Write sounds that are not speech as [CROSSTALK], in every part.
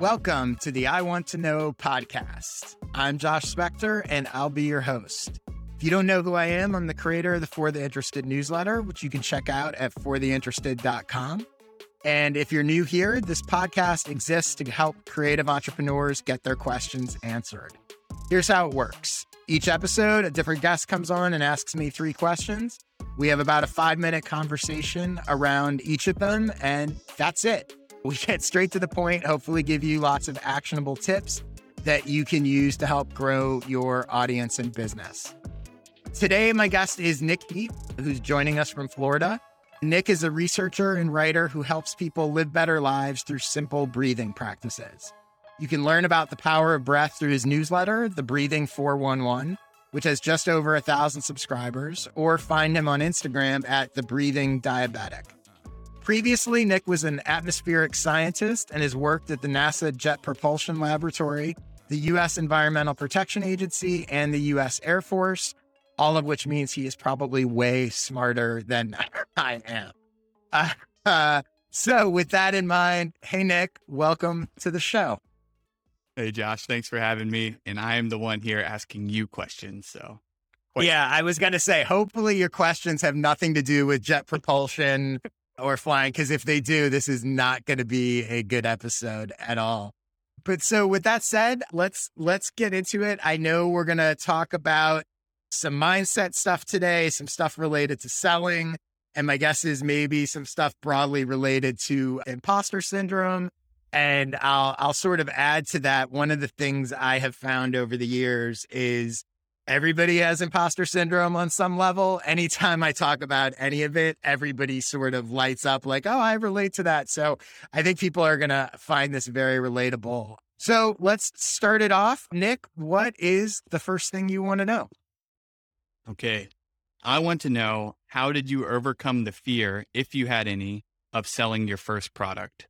Welcome to the I Want to Know podcast. I'm Josh Spector, and I'll be your host. If you don't know who I am, I'm the creator of the For the Interested newsletter, which you can check out at fortheinterested.com. And if you're new here, this podcast exists to help creative entrepreneurs get their questions answered. Here's how it works each episode, a different guest comes on and asks me three questions. We have about a five minute conversation around each of them, and that's it. We get straight to the point, hopefully, give you lots of actionable tips that you can use to help grow your audience and business. Today, my guest is Nick Heath, who's joining us from Florida. Nick is a researcher and writer who helps people live better lives through simple breathing practices. You can learn about the power of breath through his newsletter, The Breathing 411, which has just over a thousand subscribers, or find him on Instagram at The Breathing Diabetic. Previously, Nick was an atmospheric scientist and has worked at the NASA Jet Propulsion Laboratory, the U.S. Environmental Protection Agency, and the U.S. Air Force, all of which means he is probably way smarter than [LAUGHS] I am. Uh, [LAUGHS] uh, so, with that in mind, hey, Nick, welcome to the show. Hey, Josh, thanks for having me. And I am the one here asking you questions. So, yeah, I was going to say, hopefully, your questions have nothing to do with jet propulsion or flying because if they do, this is not going to be a good episode at all. But so with that said, let's let's get into it. I know we're going to talk about some mindset stuff today, some stuff related to selling, and my guess is maybe some stuff broadly related to imposter syndrome. And I'll I'll sort of add to that. One of the things I have found over the years is everybody has imposter syndrome on some level. Anytime I talk about any of it, everybody sort of lights up like, oh, I relate to that. So I think people are going to find this very relatable. So let's start it off. Nick, what is the first thing you want to know? Okay. I want to know how did you overcome the fear, if you had any, of selling your first product?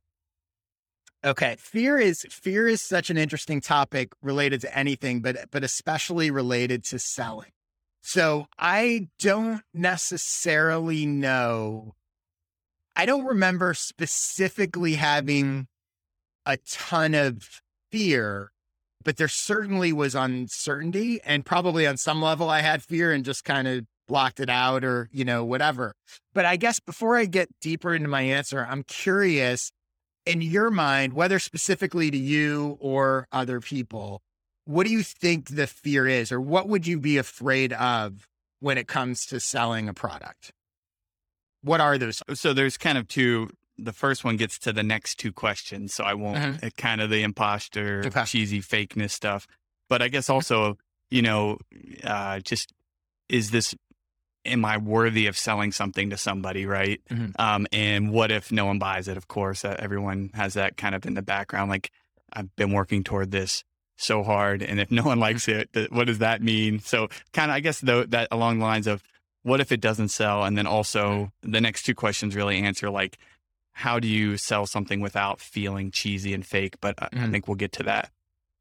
Okay. Fear is fear is such an interesting topic related to anything, but but especially related to selling. So I don't necessarily know. I don't remember specifically having a ton of fear, but there certainly was uncertainty. And probably on some level, I had fear and just kind of blocked it out or, you know, whatever. But I guess before I get deeper into my answer, I'm curious in your mind, whether specifically to you or other people, what do you think the fear is, or what would you be afraid of when it comes to selling a product? What are those? So there's kind of two. The first one gets to the next two questions. So I won't uh-huh. kind of the imposter, okay. cheesy fakeness stuff. But I guess also, you know, uh, just is this am I worthy of selling something to somebody, right? Mm-hmm. Um, and what if no one buys it? Of course, uh, everyone has that kind of in the background. Like I've been working toward this so hard, and if no one likes it, th- what does that mean? So, kind of, I guess though that along the lines of what if it doesn't sell, and then also the next two questions really answer like how do you sell something without feeling cheesy and fake? But I, mm-hmm. I think we'll get to that.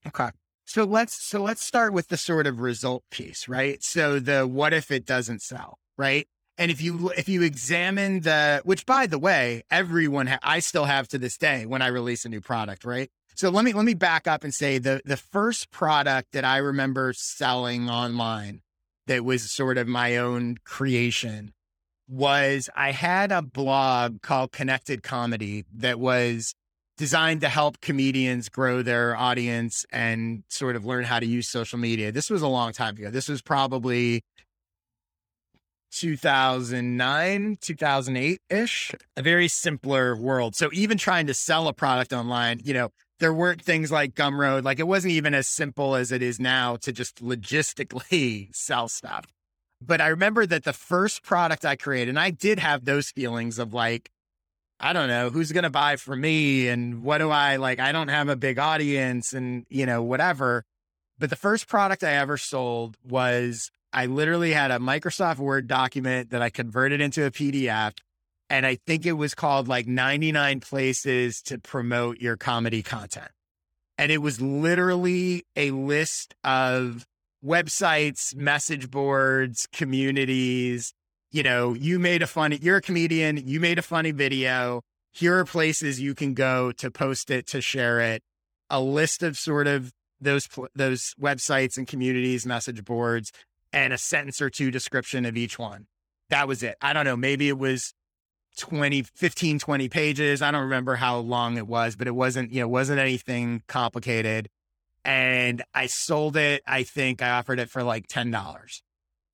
Okay. So let's so let's start with the sort of result piece, right? So the what if it doesn't sell, right? And if you if you examine the which by the way, everyone ha- I still have to this day when I release a new product, right? So let me let me back up and say the the first product that I remember selling online that was sort of my own creation was I had a blog called Connected Comedy that was designed to help comedians grow their audience and sort of learn how to use social media. This was a long time ago. This was probably 2009, 2008 ish, a very simpler world. So even trying to sell a product online, you know, there weren't things like Gumroad. Like it wasn't even as simple as it is now to just logistically [LAUGHS] sell stuff. But I remember that the first product I created, and I did have those feelings of like, I don't know who's going to buy for me and what do I like? I don't have a big audience and, you know, whatever. But the first product I ever sold was I literally had a Microsoft Word document that I converted into a PDF. And I think it was called like 99 places to promote your comedy content. And it was literally a list of websites, message boards, communities, you know, you made a funny, you're a comedian, you made a funny video. Here are places you can go to post it, to share it. a list of sort of those those websites and communities, message boards, and a sentence or two description of each one. That was it. I don't know. Maybe it was 20, 15, 20 pages. I don't remember how long it was, but it wasn't, you know, wasn't anything complicated. And I sold it. I think I offered it for like $10.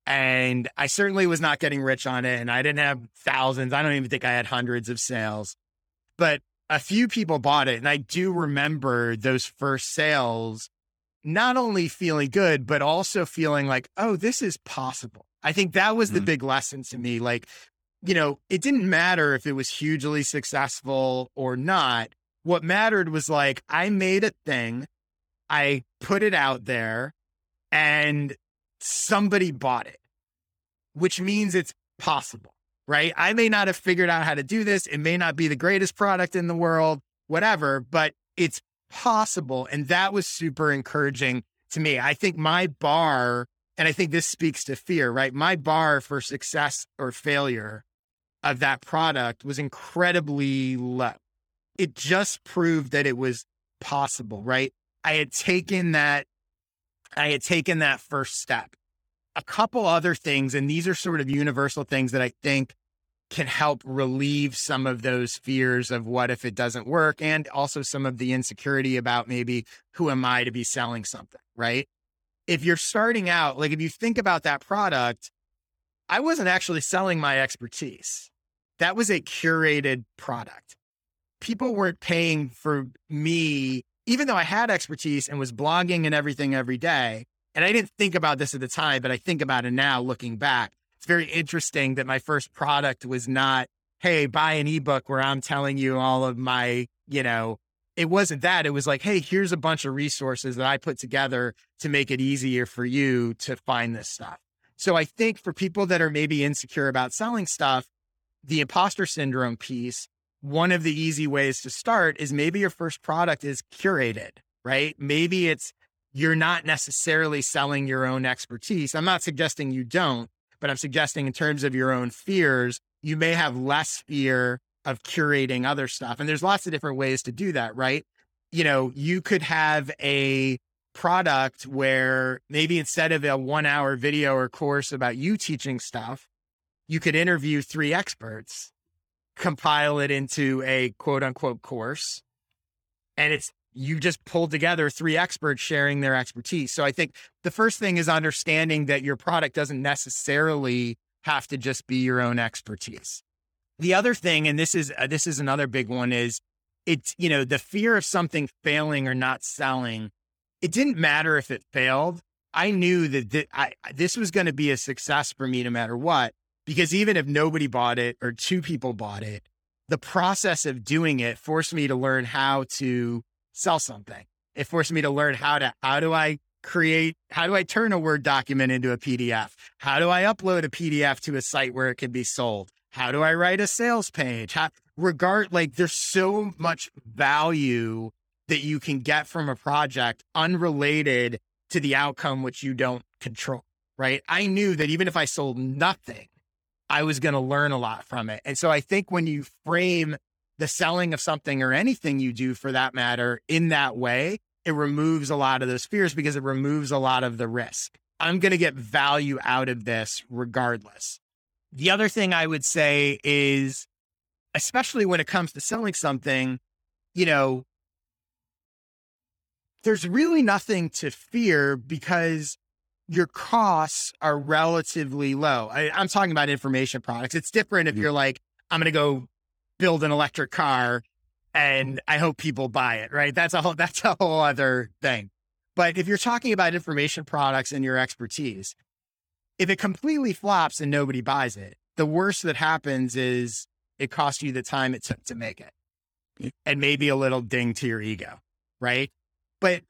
And I certainly was not getting rich on it. And I didn't have thousands. I don't even think I had hundreds of sales, but a few people bought it. And I do remember those first sales not only feeling good, but also feeling like, oh, this is possible. I think that was the mm-hmm. big lesson to me. Like, you know, it didn't matter if it was hugely successful or not. What mattered was like, I made a thing, I put it out there, and somebody bought it, which means it's possible, right? I may not have figured out how to do this. It may not be the greatest product in the world, whatever, but it's possible. And that was super encouraging to me. I think my bar, and I think this speaks to fear, right? My bar for success or failure of that product was incredibly low. It just proved that it was possible, right? I had taken that, I had taken that first step. A couple other things, and these are sort of universal things that I think can help relieve some of those fears of what if it doesn't work and also some of the insecurity about maybe who am I to be selling something, right? If you're starting out, like if you think about that product, I wasn't actually selling my expertise. That was a curated product. People weren't paying for me, even though I had expertise and was blogging and everything every day. And I didn't think about this at the time, but I think about it now looking back it's very interesting that my first product was not, hey, buy an ebook where I'm telling you all of my, you know, it wasn't that. It was like, hey, here's a bunch of resources that I put together to make it easier for you to find this stuff. So I think for people that are maybe insecure about selling stuff, the imposter syndrome piece, one of the easy ways to start is maybe your first product is curated, right? Maybe it's you're not necessarily selling your own expertise. I'm not suggesting you don't, but I'm suggesting in terms of your own fears, you may have less fear of curating other stuff. And there's lots of different ways to do that, right? You know, you could have a product where maybe instead of a one hour video or course about you teaching stuff, you could interview three experts, compile it into a quote unquote course. And it's you just pulled together three experts sharing their expertise. So I think the first thing is understanding that your product doesn't necessarily have to just be your own expertise. The other thing, and this is uh, this is another big one, is it's you know the fear of something failing or not selling. It didn't matter if it failed. I knew that th- I, this was going to be a success for me no matter what, because even if nobody bought it or two people bought it, the process of doing it forced me to learn how to sell something. It forced me to learn how to, how do I create, how do I turn a Word document into a PDF? How do I upload a PDF to a site where it can be sold? How do I write a sales page? How, regard, like there's so much value that you can get from a project unrelated to the outcome, which you don't control, right? I knew that even if I sold nothing, I was going to learn a lot from it. And so I think when you frame the selling of something or anything you do for that matter in that way, it removes a lot of those fears because it removes a lot of the risk. I'm going to get value out of this regardless. The other thing I would say is, especially when it comes to selling something, you know, there's really nothing to fear because your costs are relatively low. I, am talking about information products. It's different if mm-hmm. you're like, I'm going to go build an electric car and I hope people buy it, right? That's a whole, [LAUGHS] that's a whole other thing. But if you're talking about information products and your expertise, if it completely flops and nobody buys it, the worst that happens is it costs you the time it took to make it and maybe a little ding to your ego, right? But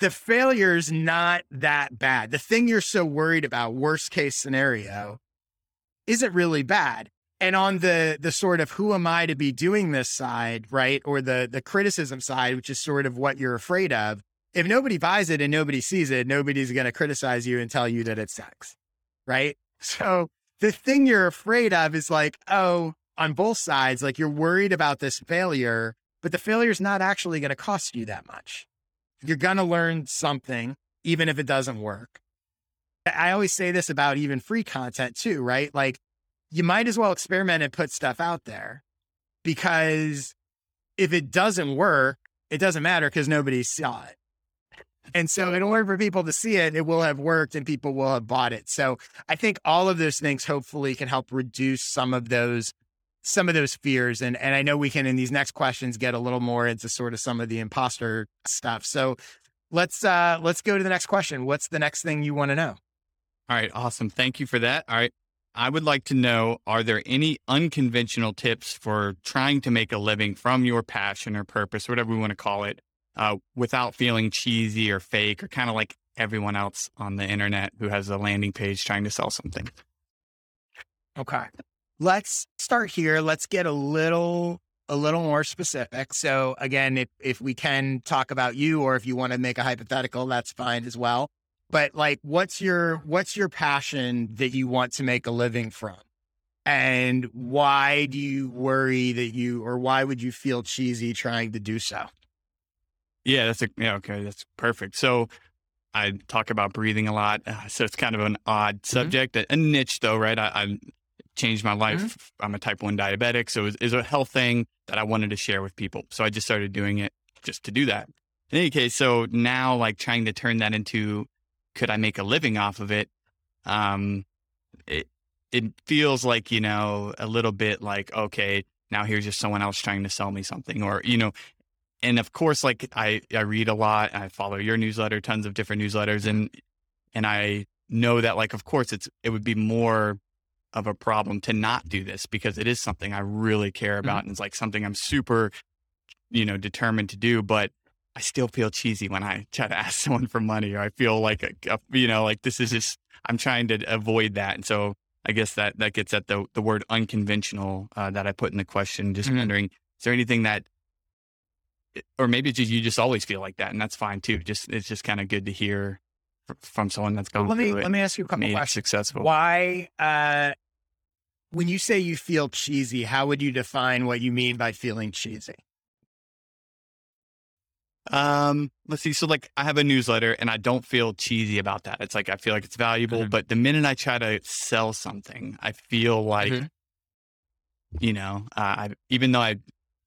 the failure is not that bad. The thing you're so worried about, worst case scenario, isn't really bad and on the the sort of who am I to be doing this side, right? Or the the criticism side, which is sort of what you're afraid of. If nobody buys it and nobody sees it, nobody's going to criticize you and tell you that it sucks, right? [LAUGHS] So the thing you're afraid of is like, oh, on both sides, like you're worried about this failure, but the failure is not actually going to cost you that much. You're going to learn something, even if it doesn't work. I always say this about even free content too, right? Like you might as well experiment and put stuff out there because if it doesn't work, it doesn't matter because nobody saw it. And so, in order for people to see it, it will have worked and people will have bought it. So, I think all of those things hopefully can help reduce some of those some of those fears. And and I know we can in these next questions get a little more into sort of some of the imposter stuff. So, let's uh let's go to the next question. What's the next thing you want to know? All right, awesome. Thank you for that. All right. I would like to know are there any unconventional tips for trying to make a living from your passion or purpose, whatever we want to call it, uh, without feeling cheesy or fake or kind of like everyone else on the internet who has a landing page trying to sell something? Okay. Let's start here. Let's get a little a little more specific. So again, if if we can talk about you or if you want to make a hypothetical, that's fine as well but like what's your what's your passion that you want to make a living from and why do you worry that you or why would you feel cheesy trying to do so yeah that's a yeah okay that's perfect so i talk about breathing a lot uh, so it's kind of an odd mm-hmm. subject mm-hmm. a, niche though right i, I changed my life mm-hmm. i'm a type 1 diabetic so it's it a health thing that i wanted to share with people so i just started doing it just to do that in any case so now like trying to turn that into could I make a living off of it? Um, it it feels like you know a little bit like okay, now here's just someone else trying to sell me something, or you know, and of course, like I I read a lot, I follow your newsletter, tons of different newsletters, and and I know that like of course it's it would be more of a problem to not do this because it is something I really care about mm-hmm. and it's like something I'm super you know determined to do, but I still feel cheesy when I try to [LAUGHS] ask someone for money, or I feel like a, a, you know, like this is [LAUGHS] just I'm trying to avoid that, and so I guess that that gets at the the word unconventional uh, that I put in the question. Just mm-hmm. wondering, is there anything that, or maybe just you just always feel like that, and that's fine too. Just it's just kind of good to hear from someone that's going. Let me let me ask you a couple questions. Successful. Why? Uh, when you say you feel cheesy, how would you define what you mean by feeling cheesy? Um, let's see. So like I have a newsletter and I don't feel cheesy about that. It's like I feel like it's valuable, mm-hmm. but the minute I try to sell something, I feel like mm-hmm. you know, uh, I even though I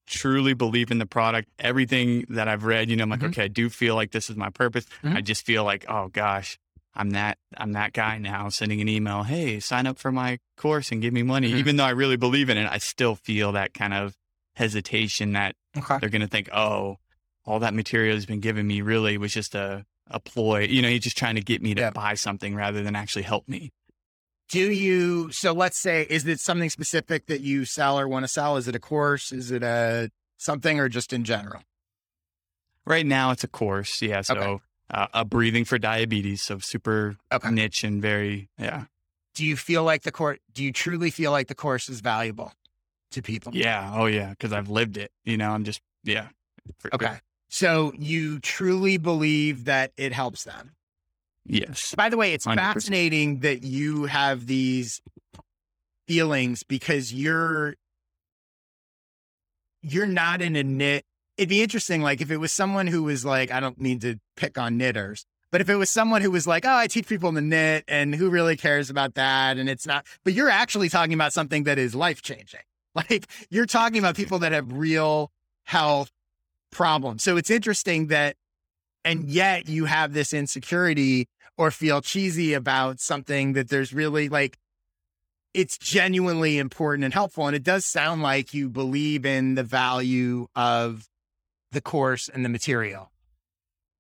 truly believe in the product, everything that I've read, you know, I'm like, mm-hmm. okay, I do feel like this is my purpose. Mm-hmm. I just feel like, oh gosh, I'm that I'm that guy now sending an email, hey, sign up for my course and give me money. Mm-hmm. Even though I really believe in it, I still feel that kind of hesitation that okay. they're gonna think, oh, all that material he's been giving me really was just a, a ploy. You know, he's just trying to get me to yeah. buy something rather than actually help me. Do you, so let's say, is it something specific that you sell or want to sell? Is it a course? Is it a something or just in general? Right now it's a course. Yeah. So okay. uh, a breathing for diabetes. So super okay. niche and very, yeah. Do you feel like the course, do you truly feel like the course is valuable to people? Yeah. Oh yeah. Cause I've lived it, you know, I'm just, yeah. Okay. So you truly believe that it helps them. Yes. By the way, it's 100%. fascinating that you have these feelings because you're you're not in a knit. It'd be interesting, like if it was someone who was like, I don't mean to pick on knitters, but if it was someone who was like, oh, I teach people to knit and who really cares about that? And it's not, but you're actually talking about something that is life changing. [LAUGHS] Like you're talking about people that have real health problems. So it's interesting that, and yet you have this insecurity or feel cheesy about something that there's really like, it's genuinely important and helpful. And it does sound like you believe in the value of the course and the material.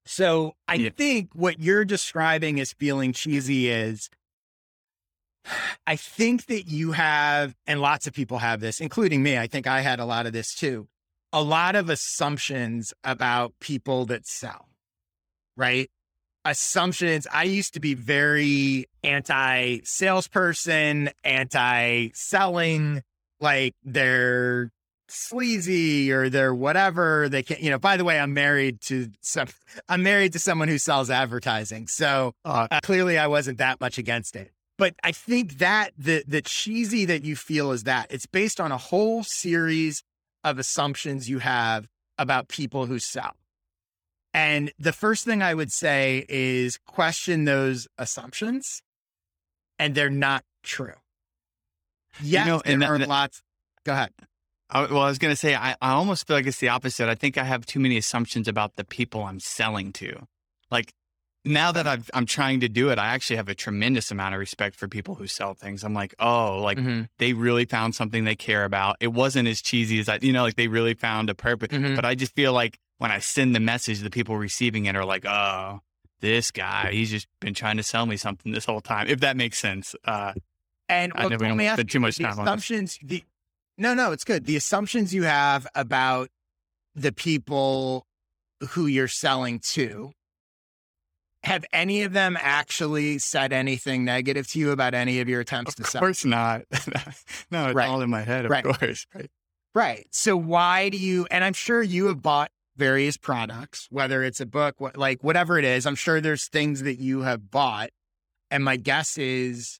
So I yeah. think what you're describing as feeling cheesy is I think that you have, and lots of people have this, including me. I think I had a lot of this too a lot of assumptions about people that sell, right? Assumptions. I used to be very anti salesperson, anti selling, like they're sleazy or they're whatever they can't, you know by the way i'm married to some [LAUGHS] i'm married to someone who sells advertising so uh, clearly i wasn't that much against it but i think that the the cheesy that you feel is that it's based on a whole series of assumptions you have about people who sell. And the first thing I would say is question those assumptions, and they're not true. Yes, you know, and there that, are lots. Go ahead. I, well, I was going to say, I, I almost feel like it's the opposite. I think I have too many assumptions about the people I'm selling to. Like now that i am trying to do it, I actually have a tremendous amount of respect for people who sell things. I'm like, oh, like mm-hmm. they really found something they care about. It wasn't as cheesy as I, you know, like they really found a purpose. Mm-hmm. But I just feel like when I send the message, the people receiving it are like, oh, this guy, he's just been trying to sell me something this whole time. If that makes sense. Uh, and well, I never let me ask too much time assumptions. The, no, no, it's good. The assumptions you have about the people who you're selling to have any of them actually said anything negative to you about any of your attempts of to sell? Of course not. [LAUGHS] no, it's right. all in my head, of right. course. Right. [LAUGHS] Right. So why do you, and I'm sure you have bought various products, whether it's a book, what, like whatever it is, I'm sure there's things that you have bought. And my guess is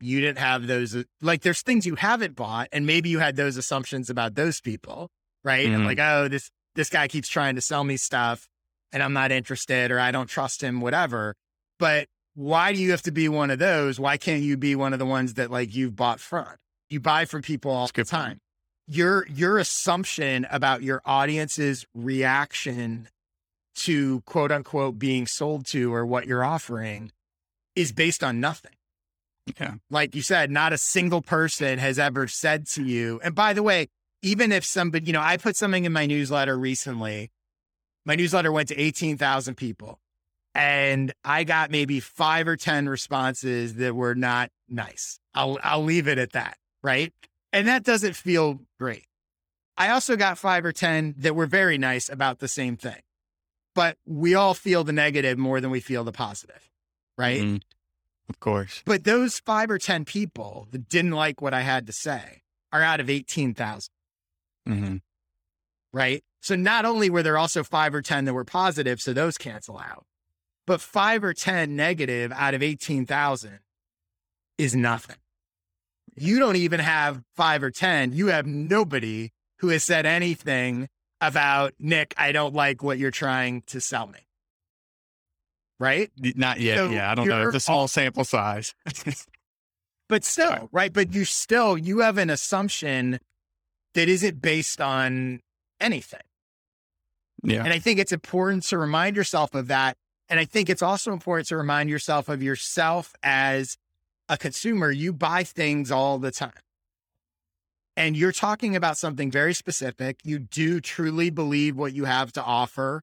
you didn't have those, like there's things you haven't bought and maybe you had those assumptions about those people. Right. Mm-hmm. And like, oh, this, this guy keeps trying to sell me stuff and I'm not interested or I don't trust him, whatever. But why do you have to be one of those? Why can't you be one of the ones that like you've bought from? You buy from people all the time. Your your assumption about your audience's reaction to quote unquote being sold to or what you're offering is based on nothing. Yeah. Like you said, not a single person has ever said to you. And by the way, even if somebody, you know, I put something in my newsletter recently my newsletter went to 18,000 people and I got maybe five or 10 responses that were not nice. I'll, I'll leave it at that. Right. And that doesn't feel great. I also got five or 10 that were very nice about the same thing, but we all feel the negative more than we feel the positive. Right. Mm-hmm. Of course. But those five or 10 people that didn't like what I had to say are out of 18,000. Mm-hmm. Right. So not only were there also five or 10 that were positive, so those cancel out, but five or 10 negative out of 18,000 is nothing. You don't even have five or 10. You have nobody who has said anything about Nick, I don't like what you're trying to sell me. Right? Not yet. So yeah. I don't know. It's a small sample size. [LAUGHS] but still, right? But you still, you have an assumption that isn't based on anything. Yeah. And I think it's important to remind yourself of that. And I think it's also important to remind yourself of yourself as a consumer. You buy things all the time. And you're talking about something very specific. You do truly believe what you have to offer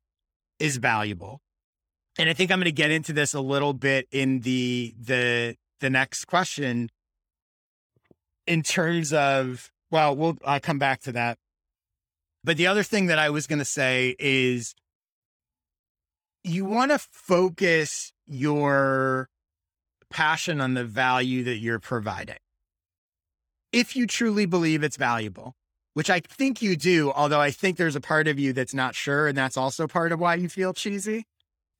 is valuable. And I think I'm going to get into this a little bit in the the the next question in terms of well, we'll I'll come back to that. But the other thing that I was going to say is you want to focus your passion on the value that you're providing. If you truly believe it's valuable, which I think you do, although I think there's a part of you that's not sure, and that's also part of why you feel cheesy,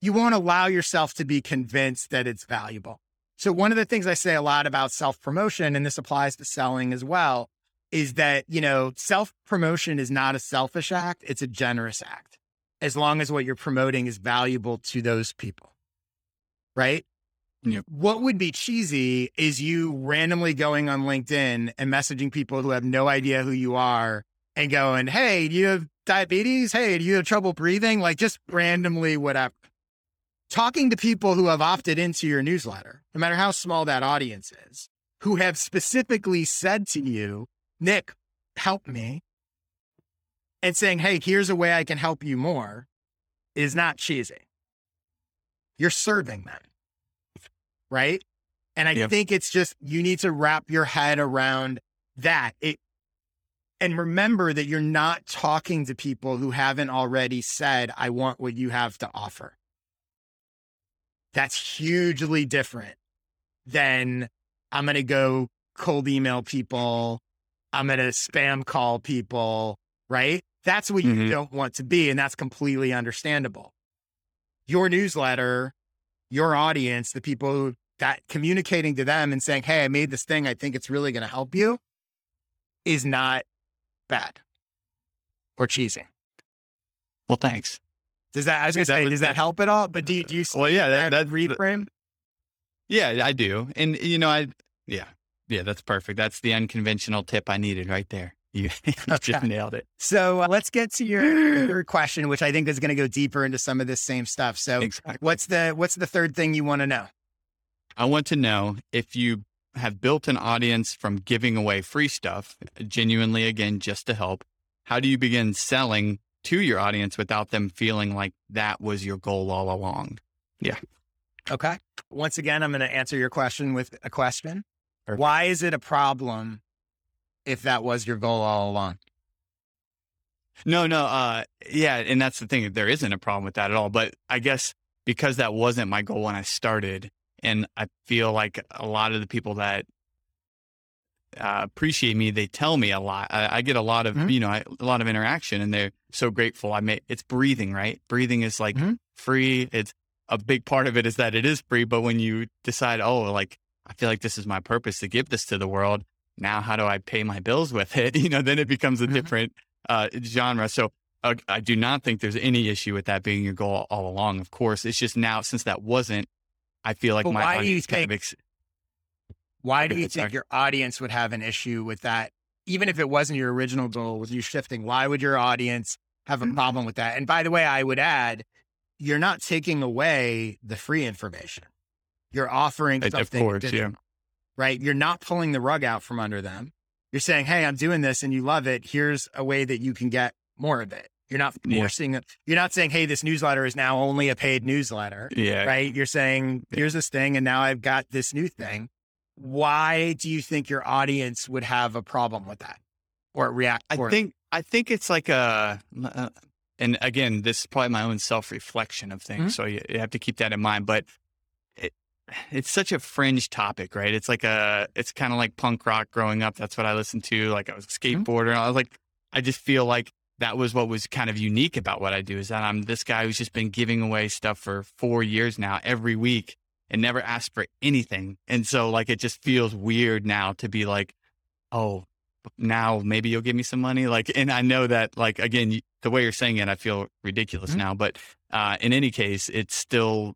you won't allow yourself to be convinced that it's valuable. So, one of the things I say a lot about self promotion, and this applies to selling as well, is that, you know, self promotion is not a selfish act, it's a generous act, as long as what you're promoting is valuable to those people. Right. Yep. What would be cheesy is you randomly going on LinkedIn and messaging people who have no idea who you are and going, Hey, do you have diabetes? Hey, do you have trouble breathing? Like just randomly, whatever. Talking to people who have opted into your newsletter, no matter how small that audience is, who have specifically said to you, Nick, help me. And saying, hey, here's a way I can help you more is not cheesy. You're serving them. Right. And I yep. think it's just, you need to wrap your head around that. It, and remember that you're not talking to people who haven't already said, I want what you have to offer. That's hugely different than I'm going to go cold email people I'm going to spam call people, right? That's what mm-hmm. you don't want to be. And that's completely understandable. Your newsletter, your audience, the people who that communicating to them and saying, Hey, I made this thing. I think it's really going to help you is not bad or cheesy. Well, thanks. Does that, I was going to say, does that help at all? But do you, do you well, yeah, that, that reframe? Yeah, I do. And, you know, I, yeah, yeah, that's perfect. That's the unconventional tip I needed right there. You, [LAUGHS] you [LAUGHS] okay. just nailed it. So uh, let's get to your third [GASPS] question, which I think is going to go deeper into some of this same stuff. So exactly. what's the, what's the third thing you want to know? I want to know if you have built an audience from giving away free stuff, genuinely, again, just to help. How do you begin selling to your audience without them feeling like that was your goal all along? Yeah. Okay. Once again, I'm going to answer your question with a question. Perfect. Why is it a problem if that was your goal all along? No, no. Uh, yeah. And that's the thing. There isn't a problem with that at all. But I guess because that wasn't my goal when I started, and I feel like a lot of the people that uh, appreciate me, they tell me a lot. I, I get a lot of, mm-hmm. you know, I, a lot of interaction and they're so grateful. I may, it's breathing, right? Breathing is like mm-hmm. free. It's a big part of it is that it is free. But when you decide, oh, like, I feel like this is my purpose to give this to the world. Now, how do I pay my bills with it? [LAUGHS] You know, then it becomes a mm-hmm. different uh, genre. So uh, I do not think there's any issue with that being your goal all along. Of course, it's just now since that wasn't, I feel like but my why do you think, ex- why do you think your audience would have an issue with that? Even if it wasn't your original goal, with you shifting, why would your audience have a mm-hmm. problem with that? And by the way, I would add, you're not taking away the free information. You're offering something. Of course, yeah. Right. You're not pulling the rug out from under them. You're saying, Hey, I'm doing this and you love it. Here's a way that you can get more of it. You're not forcing yeah. it. You're not saying, Hey, this newsletter is now only a paid newsletter. Yeah. Right. You're saying, here's this thing. And now I've got this new thing. Why do you think your audience would have a problem with that or react? I think, I think it's like a, uh, and again, this is probably my own self reflection of things. Mm-hmm. So you, you, have to keep that in mind. But it's such a fringe topic, right? It's like a, it's kind of like punk rock growing up. That's what I listened to. Like I was a mm-hmm. skateboarder. I was like, I just feel like that was what was kind of unique about what I do is that I'm this guy who's just been giving away stuff for four years now every week and never asked for anything. And so like it just feels weird now to be like, oh, now maybe you'll give me some money. Like, and I know that like, again, the way you're saying it, I feel ridiculous mm-hmm. now, but, uh, in any case, it's still,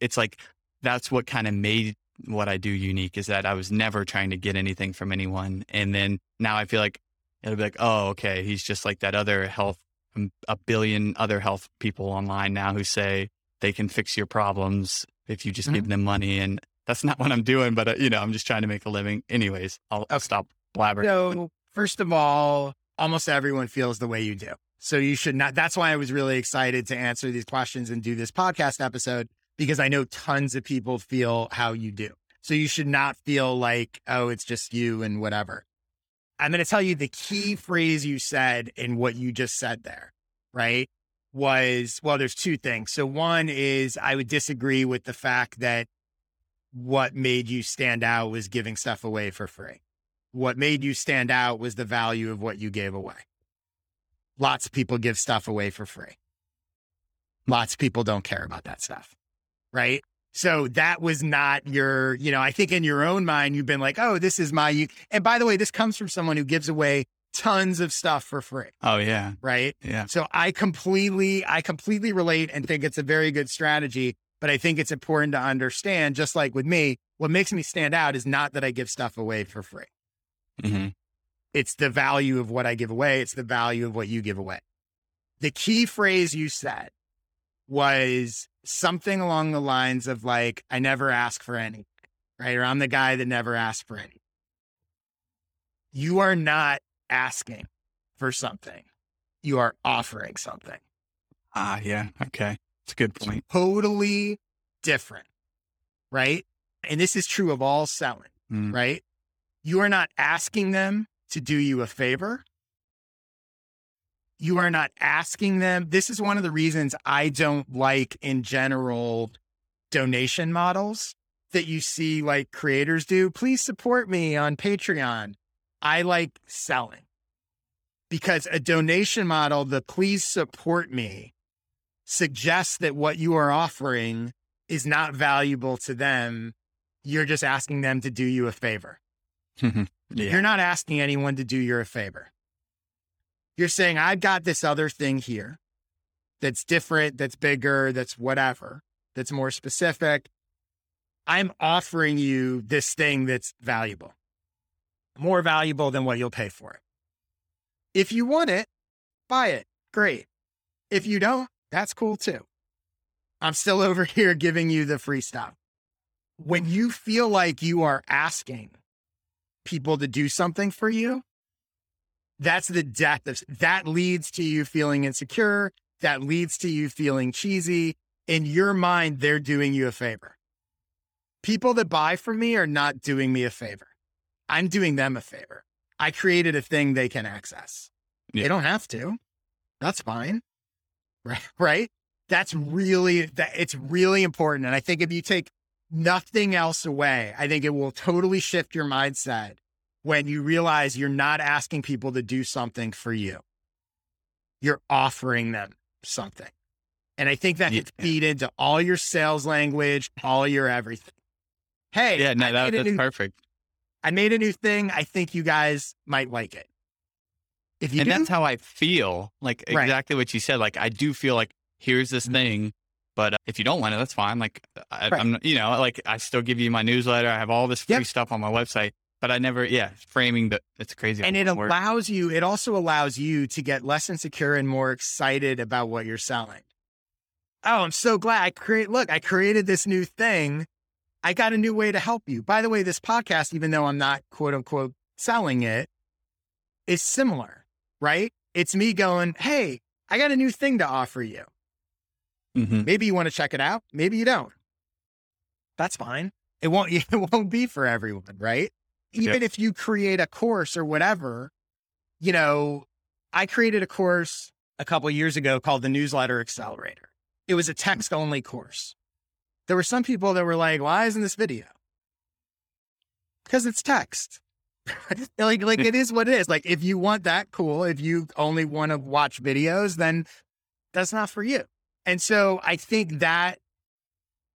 it's like, that's what kind of made what I do unique is that I was never trying to get anything from anyone. And then now I feel like it'll be like, oh, okay, he's just like that other health, um, a billion other health people online now who say they can fix your problems if you just mm-hmm. give them money. And that's not what I'm doing, but uh, you know, I'm just trying to make a living. Anyways, I'll, I'll stop blabbering. So first of all, almost everyone feels the way you do. So you should not, that's why I was really excited to answer these questions and do this podcast episode because I know tons of people feel how you do. So you should not feel like, oh, it's just you and whatever. I'm going to tell you the key phrase you said in what you just said there, right? Was, well, there's two things. So one is I would disagree with the fact that what made you stand out was giving stuff away for free. What made you stand out was the value of what you gave away. Lots of people give stuff away for free. Lots of people don't care about that stuff right? So that was not your, you know, I think in your own mind, you've been like, oh, this is my, you. and by the way, this comes from someone who gives away tons of stuff for free. Oh, yeah. Right. Yeah. So I completely, I completely relate and think it's a very good strategy. But I think it's important to understand, just like with me, what makes me stand out is not that I give stuff away for free. Mm-hmm. It's the value of what I give away. It's the value of what you give away. The key phrase you said was something along the lines of like, I never ask for any, right? Or I'm the guy that never asks for any. You are not asking for something. You are offering something. Ah, yeah. Okay. It's a good point. Totally different, right? And this is true of all selling, mm. right? You are not asking them to do you a favor you are not asking them. This is one of the reasons I don't like in general donation models that you see like creators do. Please support me on Patreon. I like selling because a donation model, the please support me suggests that what you are offering is not valuable to them. You're just asking them to do you a favor. [LAUGHS] yeah. You're not asking anyone to do you a favor. You're saying, I've got this other thing here. that's different, that's bigger, that's whatever, that's more specific. I'm offering you this thing that's valuable, more valuable than what you'll pay for it. If you want it, buy it. Great. If you don't, that's cool too. I'm still [LAUGHS] over here giving you the free stuff. When you feel like you are asking people to do something for you, that's the death of that leads to you feeling insecure. That leads to you feeling cheesy. In your mind, they're doing you a favor. People that buy from me are not doing me a favor. I'm doing them a favor. I created a thing they can access. Yeah. They don't have to. That's fine. [LAUGHS] Right. Right. That's really that it's really important. And I think if you take nothing else away, I think it will totally shift your mindset when you realize you're not asking people to do something for you. You're offering them something. And I think that yeah. feed into all your sales language, all your everything. Hey, yeah, no, that, that's new, perfect. I made a new thing. I think you guys might like it. If you and do, that's how I feel. Like right. exactly what you said. Like I do feel like here's this mm-hmm. thing, but uh, if you don't want it, that's fine. Like I, am you know, like I still give you my newsletter. I have all this free yep. stuff on my website, but I never, yeah, framing the. It's crazy. And it allows you. It also allows you to get less insecure and more excited about what you're selling. Oh, I'm so glad I create. Look, I created this new thing. I got a new way to help you. By the way, this podcast, even though I'm not quote unquote selling it, is similar right? It's me going, Hey, I got a new thing to offer you. Mm-hmm. Maybe you want to check it out. Maybe you don't. That's fine. It won't, [LAUGHS] it won't be for everyone, right? Even yep. if you create a course or whatever, you know, I created a course a couple years ago called the Newsletter Accelerator. It was a hmm. text only course. There were some people that were like, why isn't this video? Because it's text. [LAUGHS] like like it is what it is. Like if you want that, cool. If you only want to watch videos, then that's not for you. And so I think that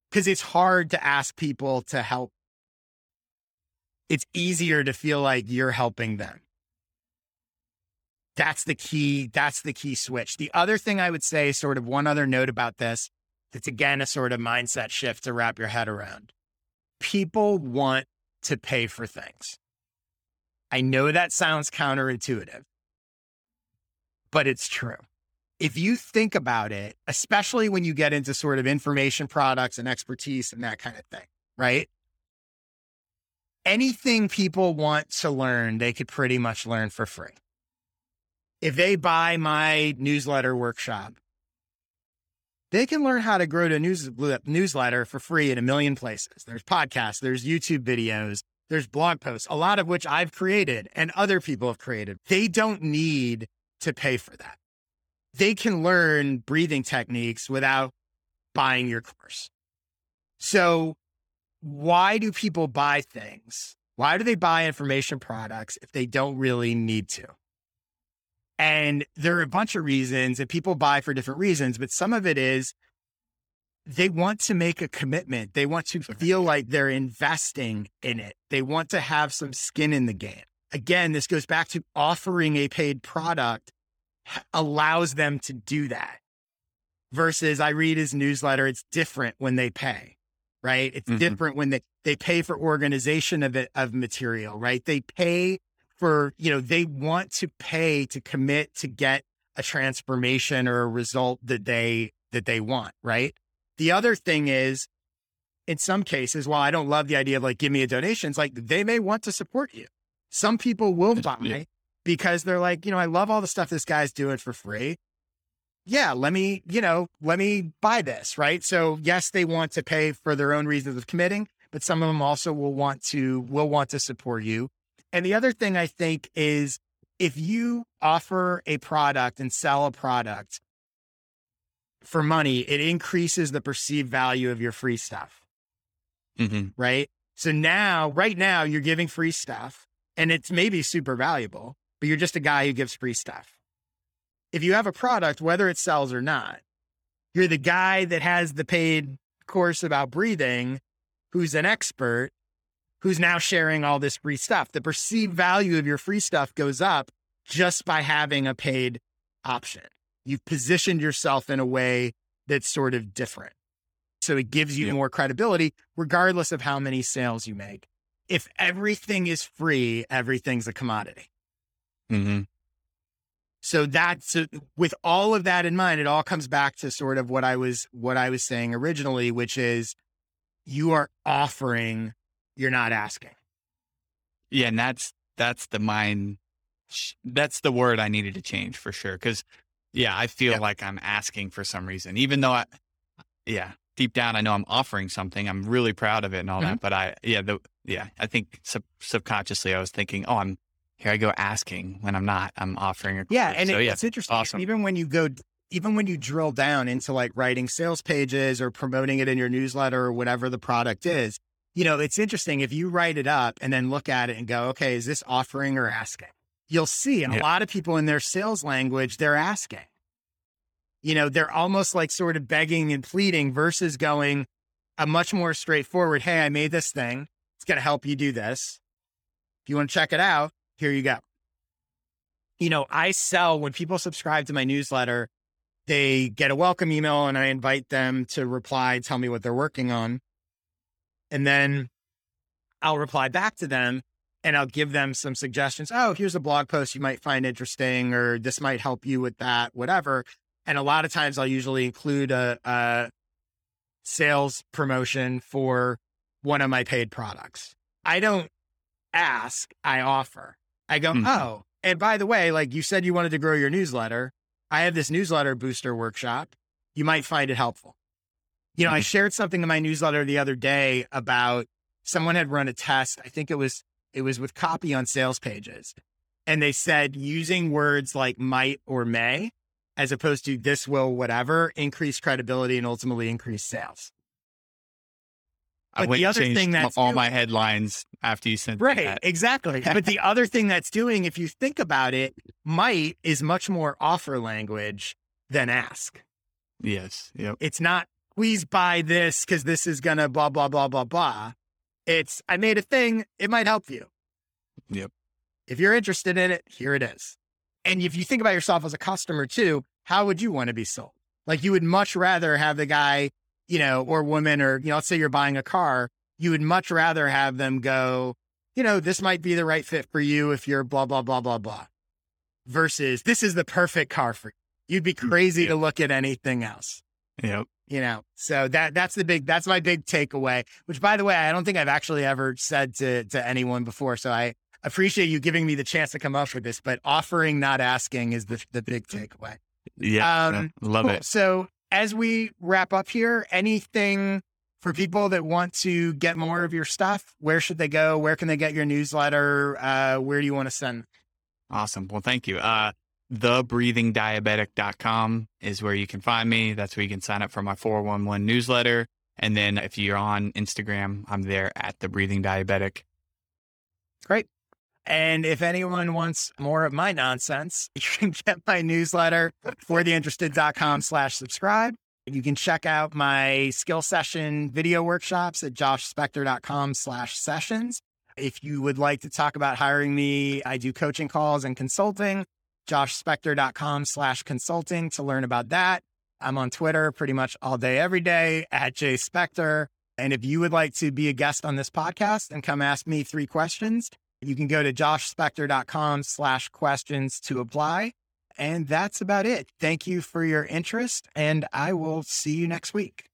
because it's hard to ask people to help. It's easier to feel like you're helping them. That's the key. That's the key switch. The other thing I would say, sort of one other note about this, it's again a sort of mindset shift to wrap your head around. People want to pay for things. I know that sounds counterintuitive, but it's true. If you think about it, especially when you get into sort of information products and expertise and that kind of thing, right? Anything people want to learn, they could pretty much learn for free. If they buy my newsletter workshop, they can learn how to grow to news, newsletter for free in a million places. There's podcasts, there's YouTube videos, there's blog posts, a lot of which I've created and other people have created. They don't need to pay for that. They can learn breathing techniques without buying your course. So, why do people buy things? Why do they buy information products if they don't really need to? And there are a bunch of reasons, and people buy for different reasons, but some of it is they want to make a commitment. They want to feel like they're investing in it. They want to have some skin in the game. Again, this goes back to offering a paid product allows them to do that. Versus I read his newsletter, it's different when they pay, right? It's mm-hmm. different when they, they pay for organization of it, of material, right? They pay for, you know, they want to pay to commit to get a transformation or a result that they that they want, right? The other thing is, in some cases, while I don't love the idea of like, give me a donation, it's like they may want to support you. Some people will buy yeah. because they're like, you know, I love all the stuff this guy's doing for free. Yeah, let me, you know, let me buy this, right? So yes, they want to pay for their own reasons of committing, but some of them also will want to will want to support you. And the other thing I think is if you offer a product and sell a product for money, it increases the perceived value of your free stuff. Mm-hmm. Right. So now, right now, you're giving free stuff and it's maybe super valuable, but you're just a guy who gives free stuff. If you have a product, whether it sells or not, you're the guy that has the paid course about breathing, who's an expert, who's now sharing all this free stuff. The perceived value of your free stuff goes up just by having a paid option. You've positioned yourself in a way that's sort of different. So it gives you more credibility, regardless of how many sales you make. If everything is free, everything's a commodity. Mm-hmm. So that's with all of that in mind, it all comes back to sort of what I was what I was saying originally, which is you are offering, you're not asking. Yeah, and that's that's the mind that's the word I needed to change for sure. Cause yeah, I feel like I'm asking for some reason, even though I, yeah, deep down, I know I'm offering something. I'm really proud of it and all mm-hmm. that. But I, yeah, the, yeah, I think sub- subconsciously I was thinking, oh, I'm here. I go asking when I'm not. I'm offering a yeah, and so, it, yeah, it's interesting. Awesome. Even when you go, even when you drill down into like writing sales pages or promoting it in your newsletter or whatever the product is, you know, it's interesting if you write it up and then look at it and go, okay, is this offering or asking? You'll see and a lot of people in their sales language, they're asking you know, they're almost like sort of begging and pleading versus going a much more straightforward, hey, I made this thing. It's going to help you do this. If you want to check it out, here you go. You know, I sell when people subscribe to my newsletter, they get a welcome email and I invite them to reply, tell me what they're working on. And then I'll reply back to them and I'll give them some suggestions. Oh, here's a blog post you might find interesting, or this might help you with that, whatever. And a lot of times I'll usually include a, a sales promotion for one of my paid products. I don't ask, I offer. I go, mm-hmm. oh, and by the way, like you said, you wanted to grow your newsletter. I have this newsletter booster workshop. You might find it helpful. You know, mm-hmm. I shared something in my newsletter the other day about someone had run a test. I think it was it was with copy on sales pages. And they said using words like might or may as opposed to this will whatever increase credibility and ultimately increase sales. But I the other thing that's all doing, my headlines after you sent right exactly. [LAUGHS] but the other thing that's doing, if you think about it, might is much more offer language than ask. Yes. Yep. It's not please buy this because this is gonna blah blah blah blah blah. It's I made a thing. It might help you. Yep. If you're interested in it, here it is. And if you think about yourself as a customer too, how would you want to be sold? Like you would much rather have the guy, you know, or woman, or, you know, let's say you're buying a car, you would much rather have them go, you know, this might be the right fit for you if you're blah, blah, blah, blah, blah, versus this is the perfect car for you. You'd be mm, crazy yep. to look at anything else. Yep. You know, so that that's the big that's my big takeaway. Which, by the way, I don't think I've actually ever said to to anyone before. So I appreciate you giving me the chance to come up with this, but offering, not asking is the, the big [LAUGHS] takeaway. Yeah. Um, love cool. it. So as we wrap up here, anything for people that want to get more of your stuff, where should they go? Where can they get your newsletter? Uh, where do you want to send? Awesome. Well, thank you. Uh, thebreathingdiabetic.com is where you can find me. That's where you can sign up for my 411 newsletter. And then if you're on Instagram, I'm there at the breathing diabetic. Great. And if anyone wants more of my nonsense, [LAUGHS] you can get my newsletter fortheinterested.com slash subscribe. You can check out my skill session video workshops at joshspector.com slash sessions. If you would like to talk about hiring me, I do coaching calls and consulting, joshspector.com slash consulting to learn about that. I'm on Twitter pretty much all day, every day at jspector. And if you would like to be a guest on this podcast and come ask me three questions, you can go to joshspector.com slash questions to apply. And that's about it. Thank you for your interest, and I will see you next week.